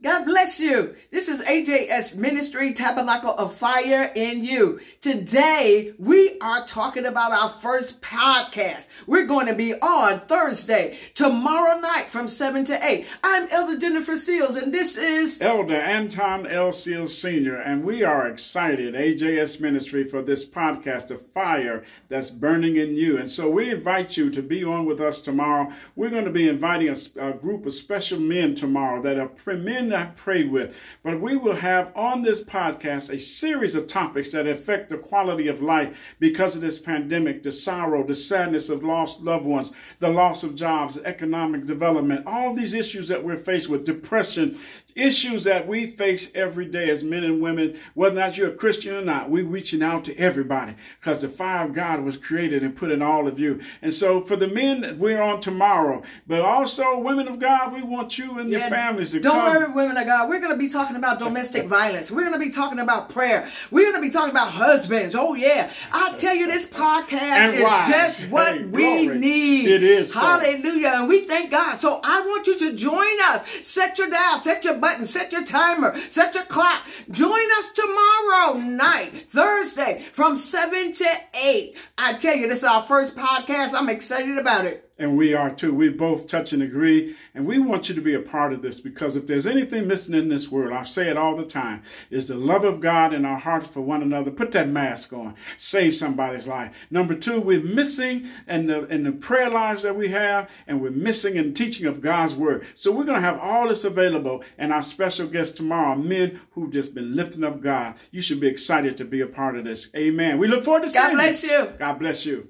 God bless you. This is AJS Ministry Tabernacle of Fire in You. Today, we are talking about our first podcast. We're going to be on Thursday, tomorrow night from 7 to 8. I'm Elder Jennifer Seals, and this is Elder Anton L. Seals Sr., and we are excited, AJS Ministry, for this podcast of fire that's burning in you. And so we invite you to be on with us tomorrow. We're going to be inviting a, a group of special men tomorrow that are men not pray with. But we will have on this podcast a series of topics that affect the quality of life because of this pandemic, the sorrow, the sadness of lost loved ones, the loss of jobs, economic development, all these issues that we're faced with, depression, issues that we face every day as men and women, whether or not you're a Christian or not, we're reaching out to everybody because the fire of God was created and put in all of you. And so for the men, we're on tomorrow, but also women of God, we want you and yeah, your families to don't come. Don't worry, women of God. We're going to be talking about domestic violence. We're going to be talking about prayer. We're going to be talking about husbands. Oh yeah. I tell you, this podcast and is just what hey, we glory. need. It is. Hallelujah. So. And we thank God. So I want you to join us. Set your dial, set your button, set your timer, set your clock. Join us tomorrow night, Thursday, from 7 to 8. I tell you, this is our first podcast. I'm excited about it and we are too. We both touch and agree, and we want you to be a part of this because if there's anything missing in this world, I say it all the time, is the love of God in our hearts for one another. Put that mask on, save somebody's life. Number two, we're missing in the in the prayer lives that we have, and we're missing in teaching of God's word. So we're gonna have all this available, and our special guest tomorrow, men who've just been lifting up God. You should be excited to be a part of this. Amen. We look forward to God seeing you. God bless you. you. God bless you.